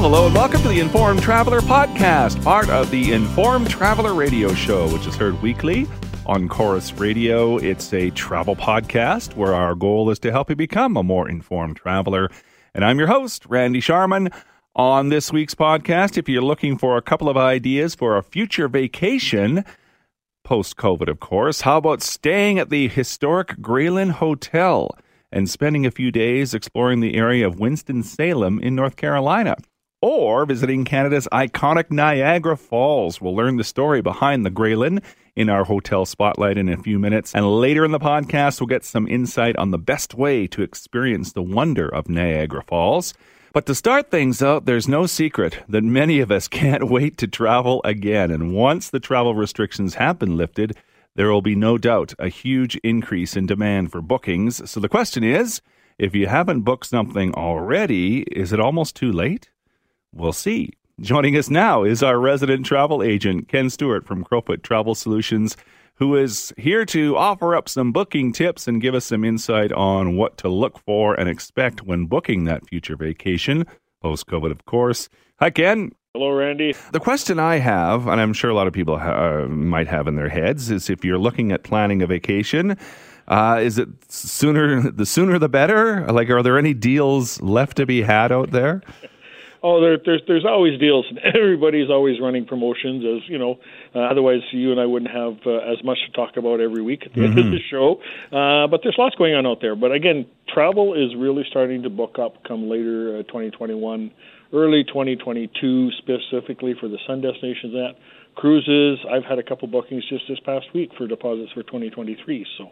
Well, hello and welcome to the Informed Traveler podcast, part of the Informed Traveler radio show, which is heard weekly on Corus Radio. It's a travel podcast where our goal is to help you become a more informed traveler. And I'm your host, Randy Sharman. On this week's podcast, if you're looking for a couple of ideas for a future vacation, post COVID, of course, how about staying at the historic Graylyn Hotel and spending a few days exploring the area of Winston-Salem in North Carolina? Or visiting Canada's iconic Niagara Falls. We'll learn the story behind the Graylyn in our hotel spotlight in a few minutes. And later in the podcast, we'll get some insight on the best way to experience the wonder of Niagara Falls. But to start things out, there's no secret that many of us can't wait to travel again. And once the travel restrictions have been lifted, there will be no doubt a huge increase in demand for bookings. So the question is if you haven't booked something already, is it almost too late? We'll see. Joining us now is our resident travel agent, Ken Stewart from Crowfoot Travel Solutions, who is here to offer up some booking tips and give us some insight on what to look for and expect when booking that future vacation, post COVID, of course. Hi, Ken. Hello, Randy. The question I have, and I'm sure a lot of people ha- uh, might have in their heads, is if you're looking at planning a vacation, uh, is it sooner the sooner the better? Like, are there any deals left to be had out there? Oh, there, there's there's always deals, and everybody's always running promotions. As you know, uh, otherwise you and I wouldn't have uh, as much to talk about every week at the mm-hmm. end of the show. Uh, but there's lots going on out there. But again, travel is really starting to book up come later uh, 2021, early 2022, specifically for the sun destinations. That cruises, I've had a couple bookings just this past week for deposits for 2023. So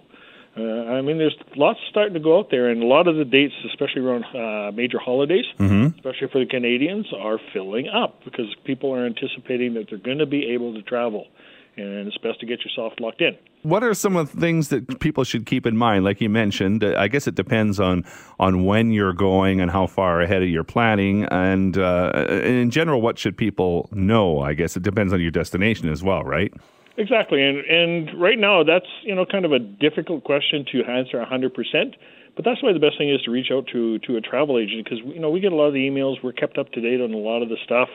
uh, I mean, there's lots starting to go out there, and a lot of the dates, especially around uh, major holidays, mm-hmm. especially for the Canadians, are filling up because people are anticipating that they're going to be able to travel, and it's best to get yourself locked in. What are some of the things that people should keep in mind? Like you mentioned, I guess it depends on on when you're going and how far ahead of your planning, and uh, in general, what should people know? I guess it depends on your destination as well, right? Exactly, and and right now that's you know kind of a difficult question to answer 100 percent. But that's why the best thing is to reach out to to a travel agent because you know we get a lot of the emails. We're kept up to date on a lot of the stuff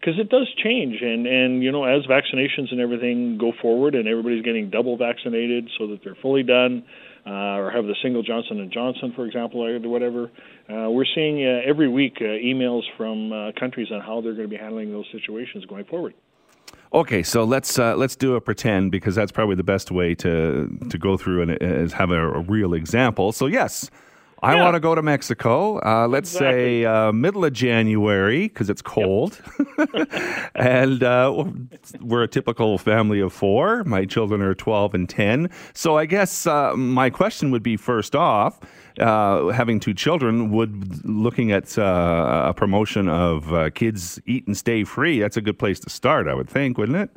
because it does change, and and you know as vaccinations and everything go forward, and everybody's getting double vaccinated so that they're fully done. Uh, or have the single Johnson and Johnson, for example, or whatever. Uh, we're seeing uh, every week uh, emails from uh, countries on how they're going to be handling those situations going forward. Okay, so let's uh, let's do a pretend because that's probably the best way to to go through and is have a, a real example. So yes, I yeah. want to go to Mexico. Uh, let's exactly. say uh, middle of January because it's cold, yep. and uh, we're a typical family of four. My children are twelve and ten. So I guess uh, my question would be first off uh, having two children, would looking at uh, a promotion of uh, kids eat and stay free, that's a good place to start, I would think, wouldn't it?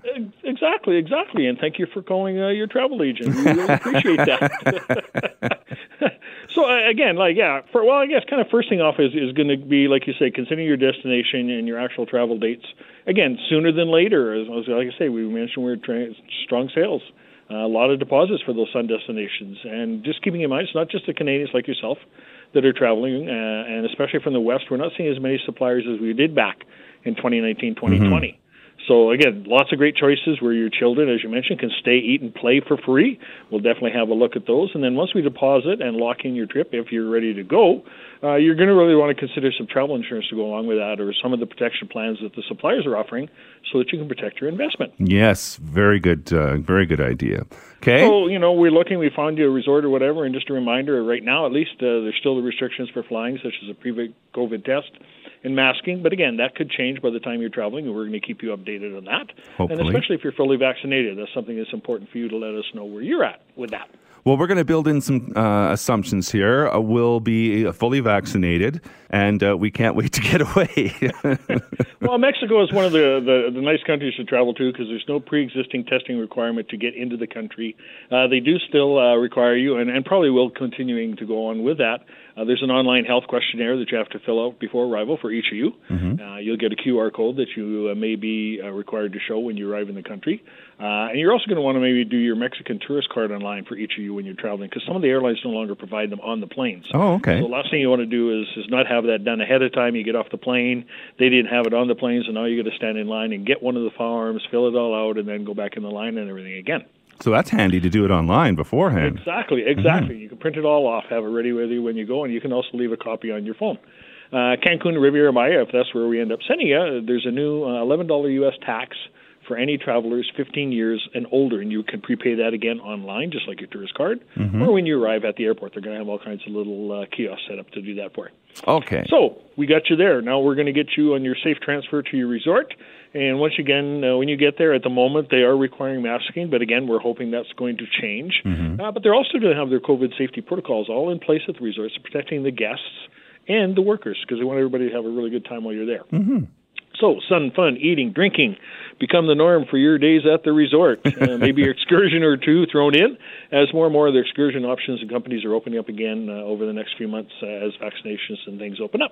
Exactly, exactly. And thank you for calling uh, your travel agent. We really appreciate that. so uh, again, like yeah, for well, I guess kind of first thing off is is going to be like you say, considering your destination and your actual travel dates. Again, sooner than later. As, as like I say, we mentioned we're tra- strong sales a lot of deposits for those sun destinations. And just keeping in mind, it's not just the Canadians like yourself that are traveling, uh, and especially from the West, we're not seeing as many suppliers as we did back in 2019, 2020. Mm-hmm. So again, lots of great choices where your children, as you mentioned, can stay, eat, and play for free. We'll definitely have a look at those. And then once we deposit and lock in your trip, if you're ready to go, uh, you're going to really want to consider some travel insurance to go along with that, or some of the protection plans that the suppliers are offering, so that you can protect your investment. Yes, very good, uh, very good idea. Okay. So you know, we're looking. We found you a resort or whatever, and just a reminder, right now at least, uh, there's still the restrictions for flying, such as a pre-COVID test and masking. But again, that could change by the time you're traveling, and we're going to keep you updated on that. Hopefully. And especially if you're fully vaccinated, that's something that's important for you to let us know where you're at with that. Well, we're going to build in some uh, assumptions here. Uh, we'll be fully vaccinated, and uh, we can't wait to get away. well, Mexico is one of the, the, the nice countries to travel to because there's no pre-existing testing requirement to get into the country. Uh, they do still uh, require you, and, and probably will continuing to go on with that. Uh, there's an online health questionnaire that you have to fill out before arrival for each of you. Mm-hmm. Uh, you'll get a QR code that you uh, may be uh, required to show when you arrive in the country. Uh, and you're also going to want to maybe do your Mexican tourist card online for each of you when you're traveling because some of the airlines no longer provide them on the planes. Oh, okay. So the last thing you want to do is, is not have that done ahead of time. You get off the plane, they didn't have it on the plane, so now you got to stand in line and get one of the forms, fill it all out, and then go back in the line and everything again. So that's handy to do it online beforehand. Exactly, exactly. Mm-hmm. You can print it all off, have it ready with you when you go, and you can also leave a copy on your phone. Uh, Cancun Riviera Maya, if that's where we end up sending you, there's a new uh, $11 U.S. tax for any travelers 15 years and older, and you can prepay that again online, just like your tourist card. Mm-hmm. Or when you arrive at the airport, they're going to have all kinds of little uh, kiosks set up to do that for you. Okay. So we got you there. Now we're going to get you on your safe transfer to your resort. And once again, uh, when you get there, at the moment they are requiring masking, but again, we're hoping that's going to change. Mm-hmm. Uh, but they're also going to have their COVID safety protocols all in place at the resorts, protecting the guests and the workers because they want everybody to have a really good time while you're there. Mm-hmm. So, sun, fun, eating, drinking become the norm for your days at the resort. Uh, maybe an excursion or two thrown in as more and more of the excursion options and companies are opening up again uh, over the next few months uh, as vaccinations and things open up.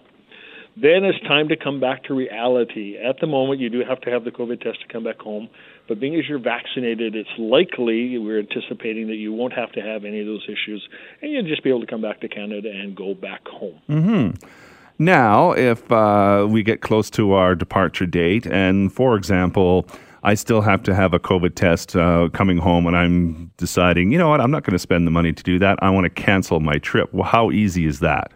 Then it's time to come back to reality. At the moment, you do have to have the COVID test to come back home, but being as you're vaccinated, it's likely we're anticipating that you won't have to have any of those issues, and you'll just be able to come back to Canada and go back home. Mm-hmm. Now, if uh, we get close to our departure date, and for example, I still have to have a COVID test uh, coming home, and I'm deciding, you know what, I'm not going to spend the money to do that. I want to cancel my trip. Well, how easy is that?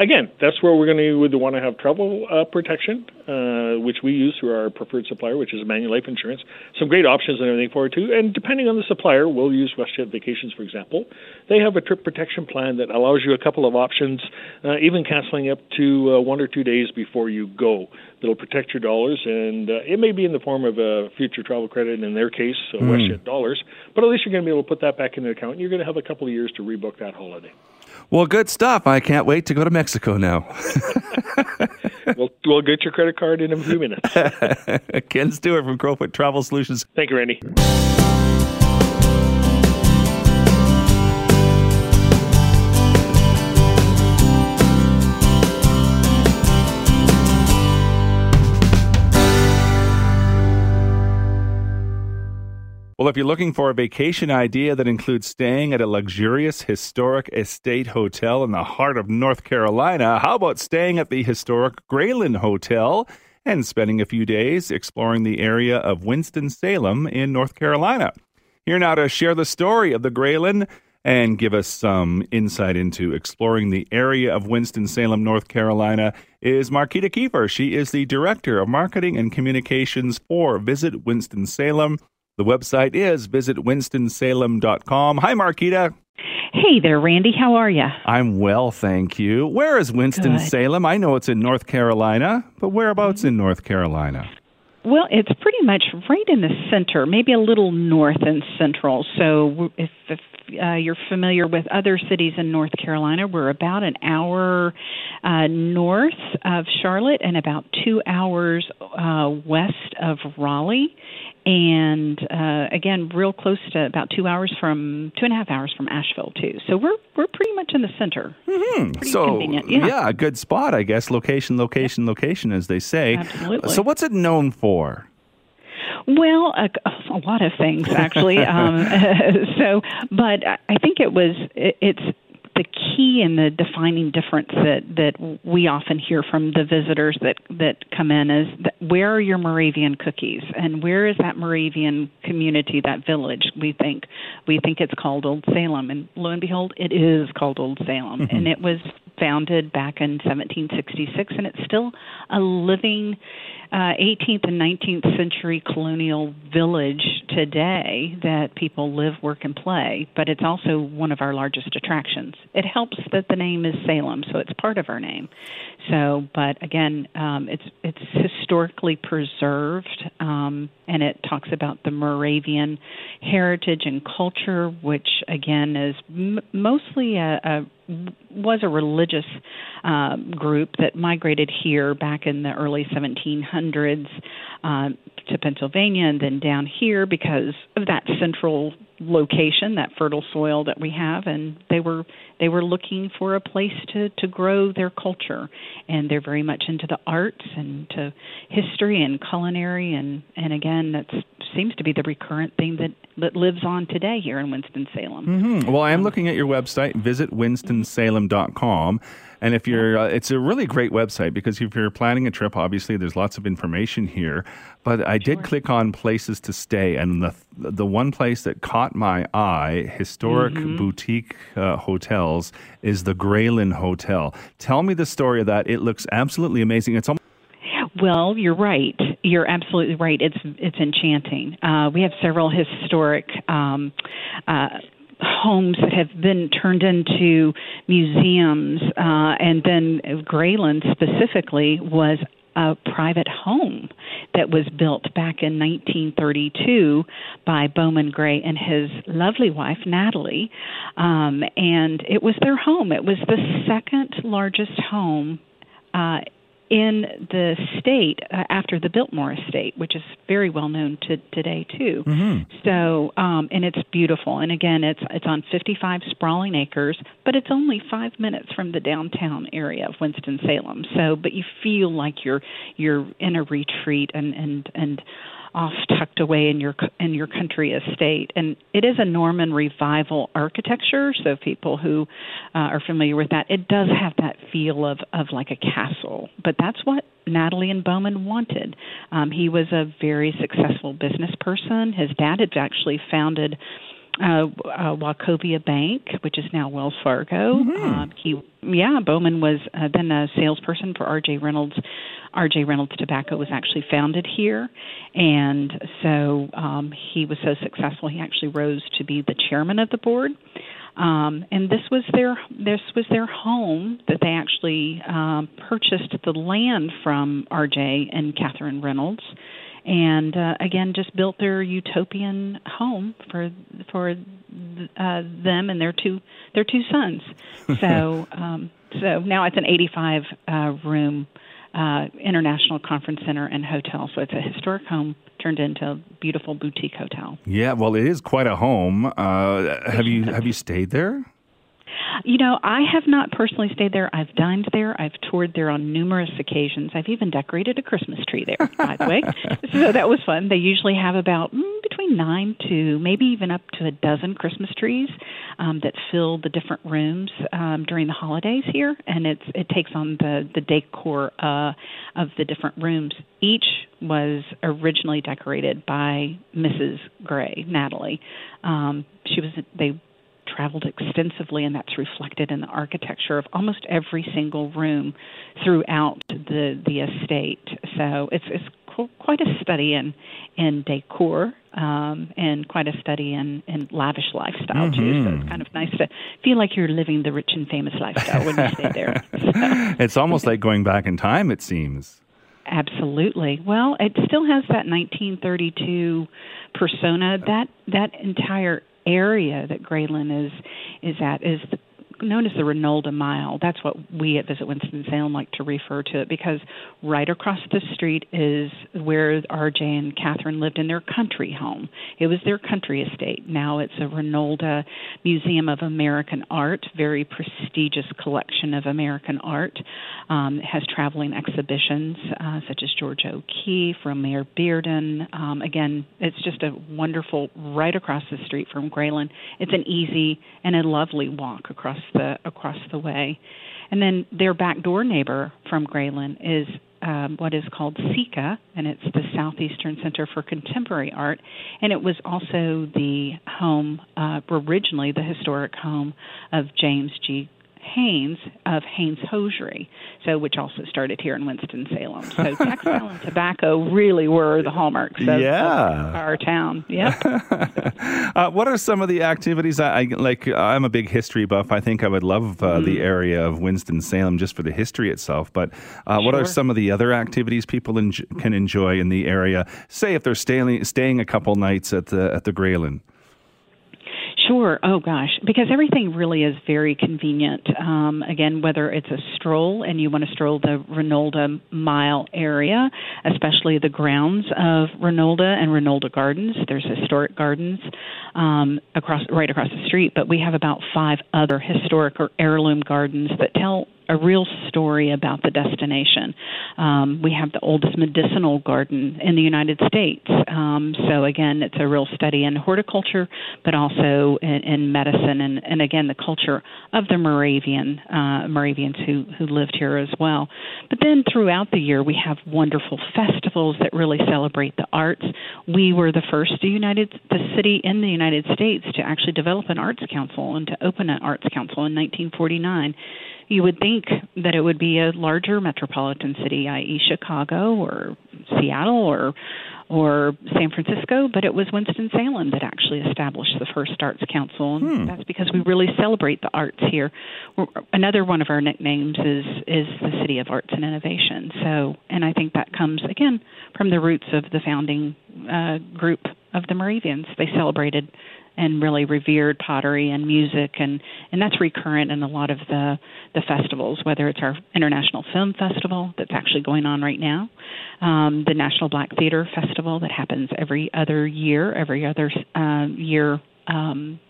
Again, that's where we're going to would want to have travel uh, protection, uh, which we use through our preferred supplier, which is Manulife Insurance. Some great options and everything for it too. And depending on the supplier, we'll use WestJet Vacations, for example. They have a trip protection plan that allows you a couple of options, uh, even canceling up to uh, one or two days before you go. That'll protect your dollars, and uh, it may be in the form of a future travel credit. In their case, mm. WestJet dollars, but at least you're going to be able to put that back in the account. And you're going to have a couple of years to rebook that holiday. Well, good stuff. I can't wait to go to Mexico now. we'll, we'll get your credit card in a few minutes. Ken Stewart from Crowfoot Travel Solutions. Thank you, Randy. Well, if you're looking for a vacation idea that includes staying at a luxurious historic estate hotel in the heart of North Carolina, how about staying at the historic Graylyn Hotel and spending a few days exploring the area of Winston-Salem in North Carolina? Here now to share the story of the Graylyn and give us some insight into exploring the area of Winston-Salem, North Carolina, is Marquita Kiefer. She is the Director of Marketing and Communications for Visit Winston-Salem. The website is visitwinstonsalem.com. Hi, Marquita. Hey there, Randy. How are you? I'm well, thank you. Where is Winston-Salem? I know it's in North Carolina, but whereabouts in North Carolina? Well, it's pretty much right in the center, maybe a little north and central. So if, if uh, you're familiar with other cities in North Carolina, we're about an hour uh, north of Charlotte and about two hours uh, west of Raleigh and uh, again, real close to about two hours from two and a half hours from Asheville too. So we're we're pretty much in the center. Mm-hmm. So convenient. Yeah. yeah, a good spot, I guess. Location, location, location, as they say. Absolutely. So what's it known for? Well, a, a lot of things actually. um, so, but I think it was it, it's key and the defining difference that that we often hear from the visitors that that come in is that where are your Moravian cookies? And where is that Moravian community that village? We think we think it's called Old Salem. And lo and behold it is called Old Salem. Mm-hmm. and it was founded back in 1766 and it's still a living uh, 18th and 19th century colonial village today that people live, work, and play, but it's also one of our largest attractions. It helps that the name is Salem, so it's part of our name. So, but again, um, it's it's historically preserved, um, and it talks about the Moravian heritage and culture, which again is m- mostly a, a was a religious uh, group that migrated here back in the early 1700s uh, to Pennsylvania and then down here because of that central location, that fertile soil that we have, and they were they were looking for a place to to grow their culture, and they're very much into the arts and to history and culinary, and and again that seems to be the recurrent thing that that lives on today here in Winston Salem. Mm-hmm. Well, I am looking at your website. Visit winstonsalem.com. And if you're, uh, it's a really great website because if you're planning a trip, obviously there's lots of information here. But I did click on places to stay, and the the one place that caught my eye, historic mm-hmm. boutique uh, hotels, is the Graylyn Hotel. Tell me the story of that. It looks absolutely amazing. It's almost well, you're right. You're absolutely right. It's it's enchanting. Uh, we have several historic um, uh, homes that have been turned into museums, uh, and then Graylyn specifically was a private home that was built back in 1932 by Bowman Gray and his lovely wife Natalie, um, and it was their home. It was the second largest home uh, in the state uh, after the Biltmore estate, which is very well known to today too. Mm-hmm. So, um, and it's beautiful. And again, it's it's on 55 sprawling acres, but it's only five minutes from the downtown area of Winston Salem. So, but you feel like you're you're in a retreat and and and off tucked away in your in your country estate and it is a norman revival architecture so people who uh, are familiar with that it does have that feel of of like a castle but that's what Natalie and Bowman wanted. Um, he was a very successful business person. His dad had actually founded uh, uh, Wachovia Bank, which is now Wells Fargo. Mm-hmm. Um, he, yeah, Bowman was uh, then a salesperson for R.J. Reynolds. R.J. Reynolds Tobacco was actually founded here, and so um, he was so successful he actually rose to be the chairman of the board. Um, and this was their this was their home that they actually um, purchased the land from R.J. and Catherine Reynolds and uh, again just built their utopian home for for uh, them and their two their two sons. So um, so now it's an 85 uh, room uh, international conference center and hotel. So it's a historic home turned into a beautiful boutique hotel. Yeah, well, it is quite a home. Uh, have you have you stayed there? You know, I have not personally stayed there. I've dined there. I've toured there on numerous occasions. I've even decorated a Christmas tree there, by the way. So that was fun. They usually have about mm, between nine to maybe even up to a dozen Christmas trees um, that fill the different rooms um, during the holidays here, and it's it takes on the the decor uh, of the different rooms. Each was originally decorated by Mrs. Gray, Natalie. Um, she was they traveled extensively, and that's reflected in the architecture of almost every single room throughout the the estate. So it's it's quite a study in in decor um, and quite a study in, in lavish lifestyle mm-hmm. too. So it's kind of nice to feel like you're living the rich and famous lifestyle when you stay there. So. It's almost like going back in time. It seems. Absolutely. Well, it still has that 1932 persona. That that entire area that Graylyn is is at is the known as the Reynolda Mile. That's what we at Visit Winston-Salem like to refer to it because right across the street is where RJ and Catherine lived in their country home. It was their country estate. Now it's a Reynolda Museum of American Art, very prestigious collection of American art. Um, it has traveling exhibitions uh, such as Georgia O'Keeffe, Romare Bearden. Um, again, it's just a wonderful right across the street from Graylyn. It's an easy and a lovely walk across the across the way. And then their back door neighbor from Graylyn is um, what is called SECCA, and it's the Southeastern Center for Contemporary Art. And it was also the home, uh, originally the historic home of James G. Hanes of Hanes Hosiery, so which also started here in Winston Salem. So textile and tobacco really were the hallmarks of, yeah. of our town. Yeah. uh, what are some of the activities? I, I, like. I'm a big history buff. I think I would love uh, mm. the area of Winston Salem just for the history itself. But uh, sure. what are some of the other activities people en- can enjoy in the area? Say if they're staying staying a couple nights at the at the Graylyn. Sure. Oh gosh, because everything really is very convenient. Um, again, whether it's a stroll and you want to stroll the Reynolda Mile area, especially the grounds of Reynolda and Reynolda Gardens. There's historic gardens um, across right across the street, but we have about five other historic or heirloom gardens that tell a real story about the destination. Um, we have the oldest medicinal garden in the United States. Um, so again, it's a real study in horticulture, but also in, in medicine, and, and again the culture of the Moravian uh, Moravians who who lived here as well. But then throughout the year, we have wonderful festivals that really celebrate the arts. We were the first United the city in the United States to actually develop an arts council and to open an arts council in 1949 you would think that it would be a larger metropolitan city, i.e., Chicago or Seattle or or San Francisco, but it was Winston Salem that actually established the first Arts Council, and hmm. that's because we really celebrate the arts here. We're, another one of our nicknames is is the City of Arts and Innovation. So, and I think that comes again from the roots of the founding uh, group of the Moravians. They celebrated and really revered pottery and music and and that's recurrent in a lot of the the festivals whether it's our international film festival that's actually going on right now um, the national black theater festival that happens every other year every other uh, year um,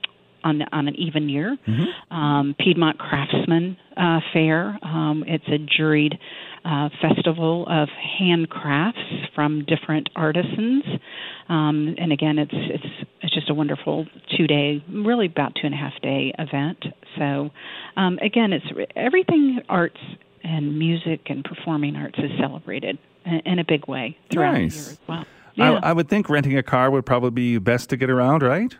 on on an even year. Mm-hmm. Um, Piedmont Craftsman uh, Fair. Um, it's a juried uh, festival of handcrafts from different artisans, um, and again, it's it's it's just a wonderful two day, really about two and a half day event. So, um, again, it's everything arts and music and performing arts is celebrated in, a big way throughout nice. the year as well. Yeah. I, I would think renting a car would probably be best to get around, right?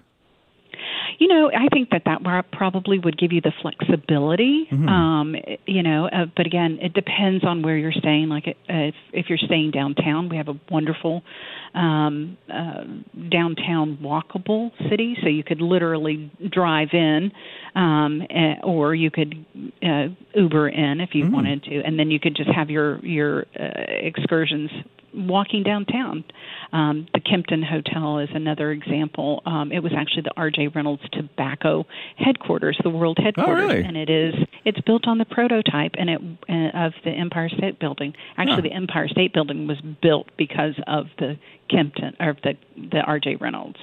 You know, I think that that probably would give you the flexibility. Mm-hmm. Um, you know, uh, but again, it depends on where you're staying. Like, uh, if if you're staying downtown, we have a wonderful um, uh, downtown walkable city, so you could literally drive in, um, uh, or you could uh, Uber in if you mm-hmm. wanted to, and then you could just have your your uh, excursions walking downtown. Um, the Kimpton Hotel is another example. Um, it was actually the R.J. Reynolds Tobacco headquarters, the world headquarters, oh, really? and it is it's built on the prototype and it uh, of the Empire State Building. Actually, the Empire State Building was built because of the Kimpton or the the R.J. Reynolds.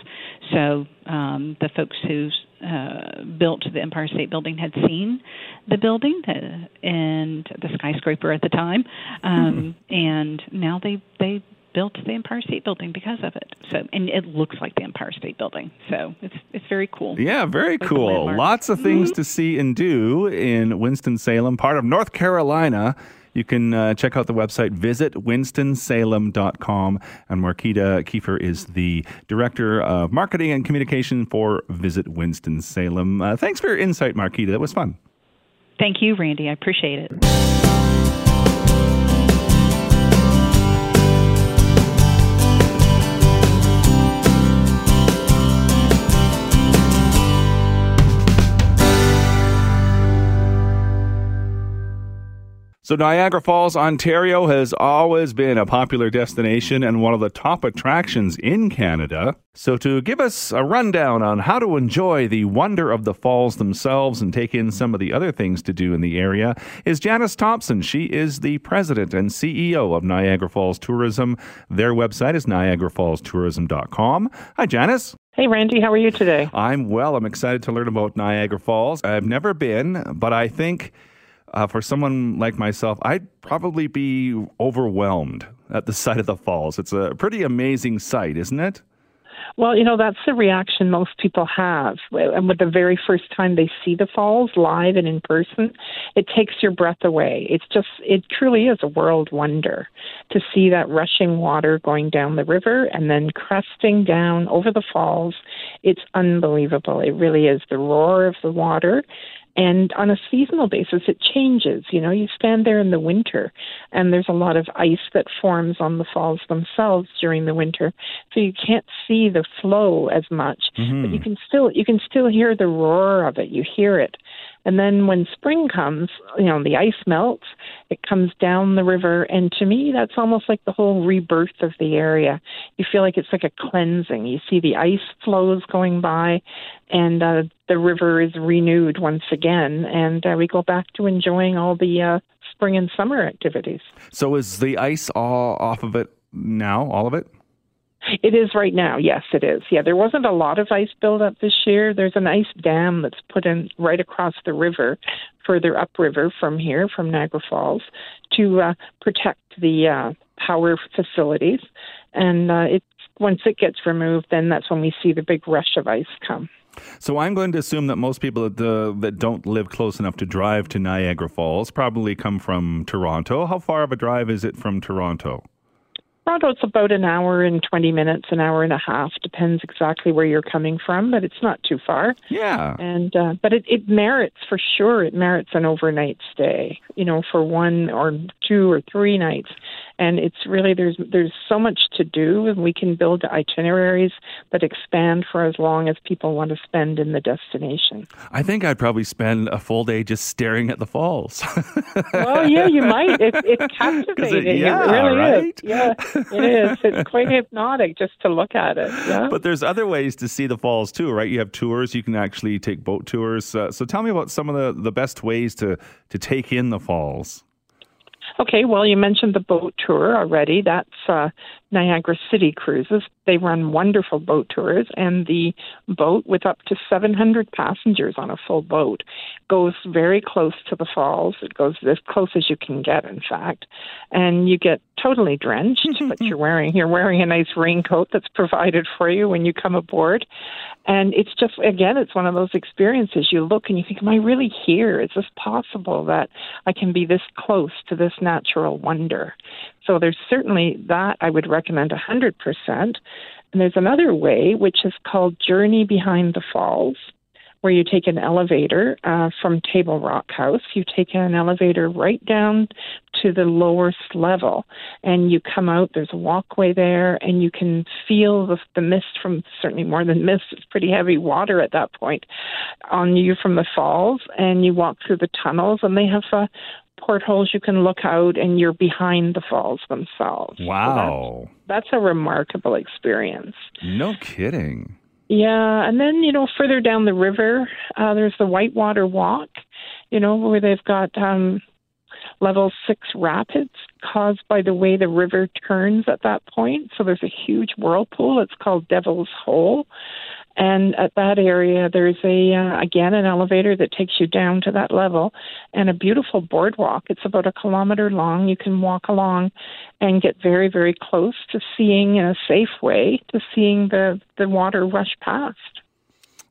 So um, the folks who uh, built the Empire State Building had seen the building uh, and the skyscraper at the time, um, mm-hmm. and now they they built the Empire State Building because of it. So, and it looks like the Empire State Building. So it's it's very cool. Yeah, very like cool. Lots of things mm-hmm. to see and do in Winston Salem, part of North Carolina. You can uh, check out the website, visit winstonsalem.com. And Marquita Kiefer is the Director of Marketing and Communication for Visit Winston-Salem. Uh, thanks for your insight, Marquita. That was fun. Thank you, Randy. I appreciate it. So, Niagara Falls, Ontario has always been a popular destination and one of the top attractions in Canada. So, to give us a rundown on how to enjoy the wonder of the falls themselves and take in some of the other things to do in the area is Janice Thompson. She is the president and CEO of Niagara Falls Tourism. Their website is niagarafallstourism.com. Hi, Janice. Hey, Randy, how are you today? I'm well. I'm excited to learn about Niagara Falls. I've never been, but I think uh, for someone like myself, I'd probably be overwhelmed at the sight of the falls. It's a pretty amazing sight, isn't it? Well, you know, that's the reaction most people have. And with the very first time they see the falls live and in person, it takes your breath away. It's just, it truly is a world wonder to see that rushing water going down the river and then cresting down over the falls. It's unbelievable. It really is the roar of the water and on a seasonal basis, it changes. You know, you stand there in the winter, and there's a lot of ice that forms on the falls themselves during the winter, so you can't see the flow as much. Mm-hmm. But you can still you can still hear the roar of it. You hear it, And then when spring comes, you know, the ice melts, it comes down the river. And to me, that's almost like the whole rebirth of the area. You feel like it's like a cleansing. You see the ice flows going by, and uh, the river is renewed once again. And uh, we go back to enjoying all the uh, spring and summer activities. So is the ice all off of it now, all of it? It is right now. Yes, it is. Yeah, there wasn't a lot of ice buildup this year. There's an ice dam that's put in right across the river, further upriver from here, from Niagara Falls, to uh, protect the uh, power facilities. And uh, it once it gets removed, then that's when we see the big rush of ice come. So I'm going to assume that most people that, uh, that don't live close enough to drive to Niagara Falls probably come from Toronto. How far of a drive is it from Toronto? Toronto, it's about an hour and 20 minutes, an hour and a half, depends exactly where you're coming from, but it's not too far. Yeah. And, uh, but it, it merits, for sure, it merits an overnight stay, you know, for one or two or three nights and it's really there's there's so much to do and we can build itineraries that expand for as long as people want to spend in the destination. I think i'd probably spend a full day just staring at the falls. Well yeah you might. It, it's captivating. it, yeah, it really right? is. Yeah it is. It's quite hypnotic just to look at it yeah. But there's other ways to see the falls too right? You have tours. You can actually take boat tours. Uh, so tell me about some of the, the best ways to to take in the falls Okay, well, you mentioned the boat tour already. That's uh, Niagara City Cruises. They run wonderful boat tours, and the boat with up to 700 passengers on a full boat goes very close to the falls. It goes as close as you can get, in fact, and you get totally drenched, but you're wearing you're wearing a nice raincoat that's provided for you when you come aboard, and it's just again, it's one of those experiences. You look and you think, "Am I really here? Is this possible that I can be this close to this natural wonder?" So there's certainly that I would recommend 100%. And there's another way, which is called Journey Behind the Falls where you take an elevator uh, from Table Rock House. You take an elevator right down to the lowest level, and you come out. There's a walkway there, and you can feel the, the mist from certainly more than mist. It's pretty heavy water at that point on you from the falls, and you walk through the tunnels, and they have a portholes you can look out and you're behind the falls themselves. Wow. So that's, that's, a remarkable experience. No kidding. Yeah, and then you know further down the river, uh, there's the Whitewater Walk, you know where they've got um, level six rapids caused by the way the river turns at that point. So there's a huge whirlpool. It's called Devil's Hole, and at that area, there's a uh, again an elevator that takes you down to that level, and a beautiful boardwalk. It's about a kilometer long. You can walk along, and get very very close to seeing in a safe way to seeing the the water rush past.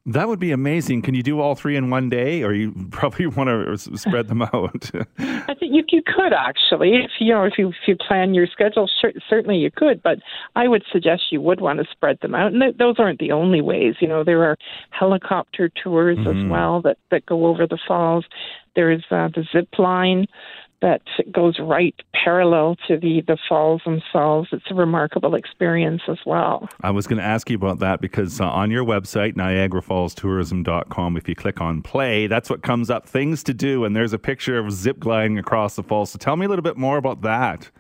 That would be amazing. Can you do all three in one day, or you probably want to spread them out? I think you, you could actually, if you know, if you if you plan your schedule, certainly you could. But I would suggest you would want to spread them out, and th- those aren't the only ways. You know, there are helicopter tours mm-hmm. as well that that go over the falls. There's uh, the zip line that goes right parallel to the, the falls themselves. It's a remarkable experience as well. I was going to ask you about that because uh, on your website, NiagaraFallsTourism.com, if you click on play, that's what comes up things to do. And there's a picture of zip gliding across the falls. So tell me a little bit more about that.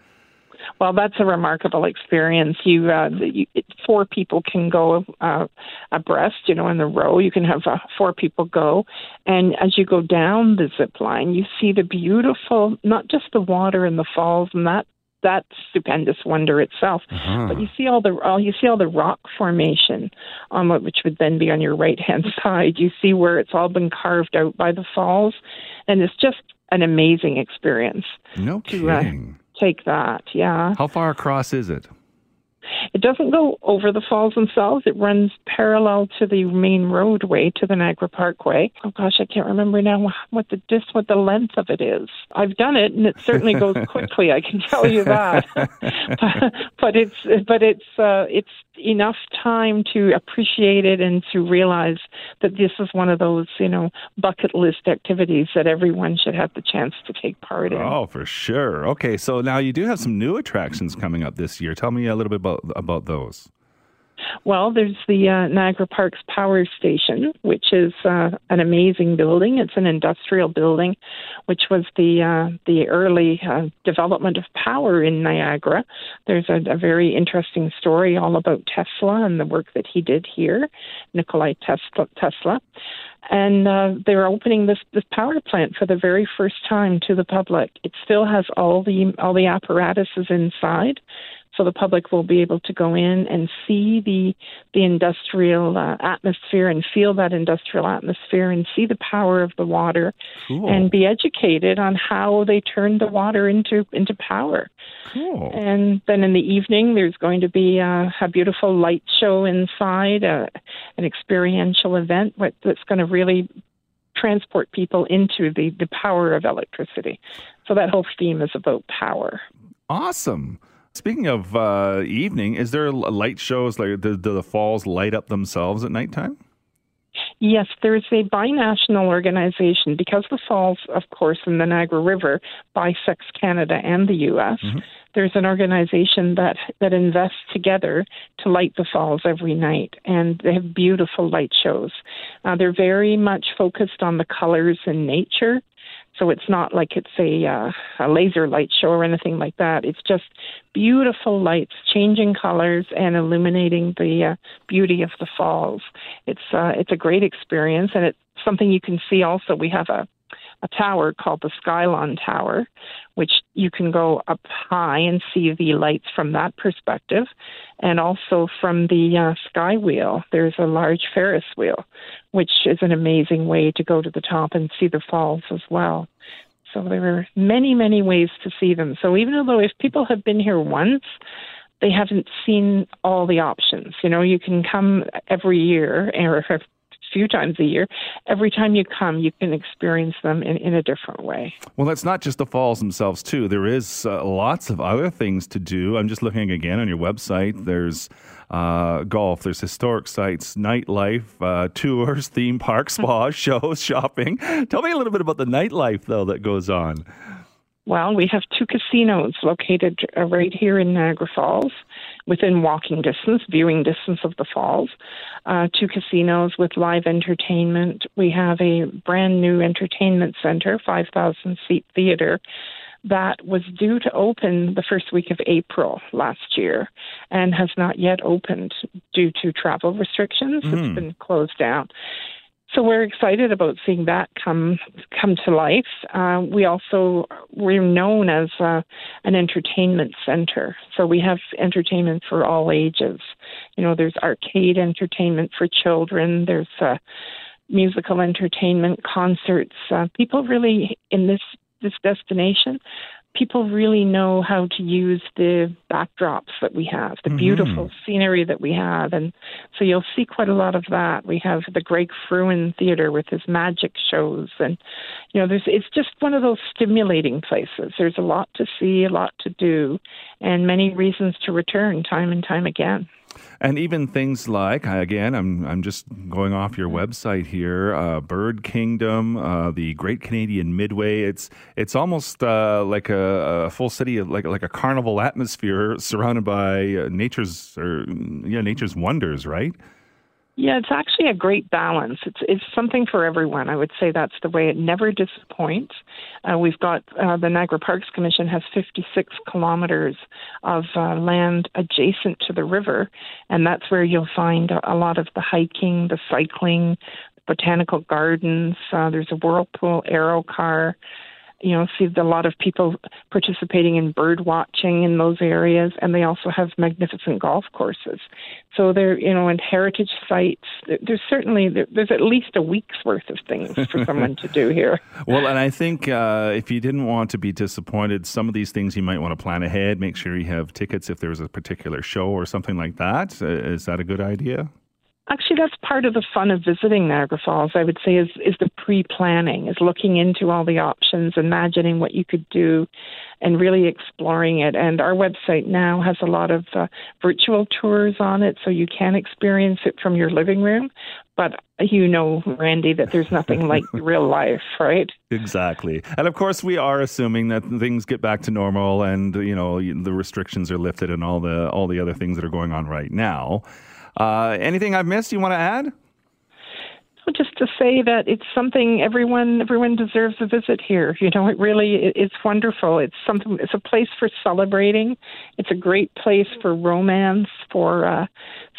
Well, that's a remarkable experience. You, uh, you four people can go uh, abreast, you know, in the row. You can have uh, four people go, and as you go down the zip line, you see the beautiful, not just the water and the falls and that that stupendous wonder itself. Uh-huh. But you see all the all you see all the rock formation on what which would then be on your right hand side. You see where it's all been carved out by the falls, and it's just an amazing experience. No to, kidding. Uh, take that. Yeah. How far across is it? It doesn't go over the falls themselves. It runs parallel to the main roadway to the Niagara Parkway. Oh gosh, I can't remember now what the dis what the length of it is. I've done it, and it certainly goes quickly. I can tell you that. but, but it's but it's uh, it's enough time to appreciate it and to realize that this is one of those you know bucket list activities that everyone should have the chance to take part in. Oh, for sure. Okay, so now you do have some new attractions coming up this year. Tell me a little bit about about those. Well, there's the uh, Niagara Parks Power Station, which is uh, an amazing building. It's an industrial building, which was the uh, the early uh, development of power in Niagara. There's a, a very interesting story all about Tesla and the work that he did here, Nikolai Tesla. Tesla. And uh, they're opening this, this power plant for the very first time to the public. It still has all the all the apparatuses inside, so the public will be able to go in and see the the industrial uh, atmosphere and feel that industrial atmosphere and see the power of the water Cool. and be educated on how they turn the water into into power. Cool. And then in the evening, there's going to be a, a beautiful light show inside, a, an experiential event that's going to really transport people into the, the power of electricity. So that whole theme is about power. Awesome. Speaking of uh, evening, is there light shows? Like, do, do the falls light up themselves at nighttime? Yes, there's a binational organization because the falls, of course, in the Niagara River bisects Canada and the U.S. There's an organization that that invests together to light the falls every night, and they have beautiful light shows. Uh, they're very much focused on the colors in nature. So it's not like it's a uh, a laser light show or anything like that. It's just beautiful lights, changing colors and illuminating the uh, beauty of the falls. It's uh, it's a great experience, and it's something you can see. Also, we have a a tower called the Skylon Tower, which you can go up high and see the lights from that perspective, and also from the uh, Sky Wheel. There's a large Ferris wheel, which is an amazing way to go to the top and see the falls as well. So there are many, many ways to see them. So even though if people have been here once, they haven't seen all the options. You know, you can come every year or few times a year. Every time you come, you can experience them in, in a different way. Well, that's not just the falls themselves, too. There is uh, lots of other things to do. I'm just looking again on your website. There's uh, golf, there's historic sites, nightlife, uh, tours, theme parks, spas, shows, shopping. Tell me a little bit about the nightlife, though, that goes on. Well, we have two casinos located uh, right here in Niagara Falls, within walking distance, viewing distance of the falls. Uh, two casinos with live entertainment. We have a brand new entertainment center, 5,000 seat theater, that was due to open the first week of April last year and has not yet opened due to travel restrictions. It's been closed down. So we're excited about seeing that come come to life. Uh, we also we're known as uh, an entertainment center, so we have entertainment for all ages. You know, there's arcade entertainment for children. There's uh, musical entertainment, concerts. Uh, people really in this this destination, people really know how to use the backdrops that we have, the mm-hmm. beautiful scenery that we have, and so you'll see quite a lot of that. We have the Greg Frewin Theater with his magic shows, and you know, there's it's just one of those stimulating places. There's a lot to see, a lot to do, and many reasons to return time and time again. And even things like, again, I'm I'm just going off your website here, uh, Bird Kingdom, uh, the Great Canadian Midway. It's it's almost uh, like a, a full city, of- like like a carnival atmosphere surrounded by uh, nature's or yeah nature's wonders, right? Yeah, it's actually a great balance. It's it's something for everyone. I would say that's the way. It never disappoints. Uh, we've got uh, the Niagara Parks Commission has 56 kilometers of uh, land adjacent to the river, and that's where you'll find a, lot of the hiking, the cycling, botanical gardens. Uh, there's a whirlpool aero car. You know, see a lot of people participating in bird watching in those areas, and they also have magnificent golf courses. So they're, you know, and heritage sites. There's certainly there's at least a week's worth of things for someone to do here. Well, and I think uh, if you didn't want to be disappointed, some of these things you might want to plan ahead. Make sure you have tickets if there's a particular show or something like that. Uh, that a good idea? Actually, that's part of the fun of visiting Niagara Falls. I would say is is the pre-planning, is looking into all the options, imagining what you could do, and really exploring it. And our website now has a lot of uh, virtual tours on it, so you can experience it from your living room. But you know, Randy, that there's nothing like real life, right? Exactly. And of course, we are assuming that things get back to normal and, you know, the restrictions are lifted and all the all the other things that are going on right now. Uh, anything I've missed you want to add? just to say that it's something everyone everyone deserves a visit here. You know, it really it's wonderful. It's something. It's a place for celebrating. It's a great place for romance, for uh,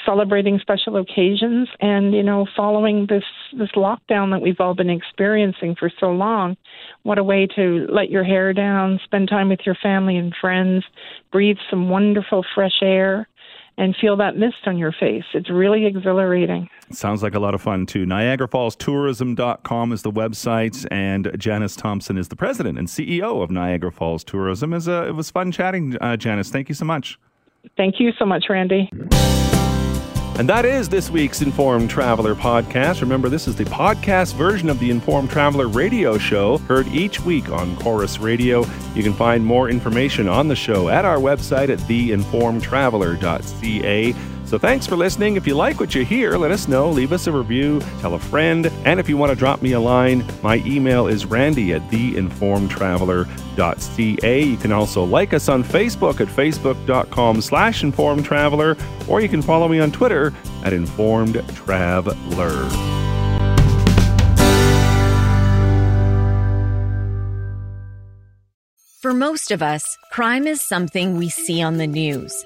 celebrating special occasions, and you know, following this this lockdown that we've all been experiencing for so long. What a way to let your hair down, spend time with your family and friends, breathe some wonderful fresh air and feel that mist on your face. It's really exhilarating. Sounds like a lot of fun too. NiagaraFallsTourism.com is the website, and Janice Thompson is the president and CEO of Niagara Falls Tourism. It was, uh, it was fun chatting, uh, Janice. Thank you so much. Thank you so much, Randy. And that is this week's Informed Traveler podcast. Remember, this is the podcast version of the Informed Traveler radio show, heard each week on Corus Radio. You can find more information on the show at our website at theinformedtraveler.ca. So thanks for listening. If you like what you hear, let us know. Leave us a review, tell a friend, and if you want to drop me a line, my email is randy at theinformedtraveler.ca. You can also like us on Facebook at facebook.com slash informedtraveler, or you can follow me on Twitter at informedtraveler. For most of us, crime is something we see on the news.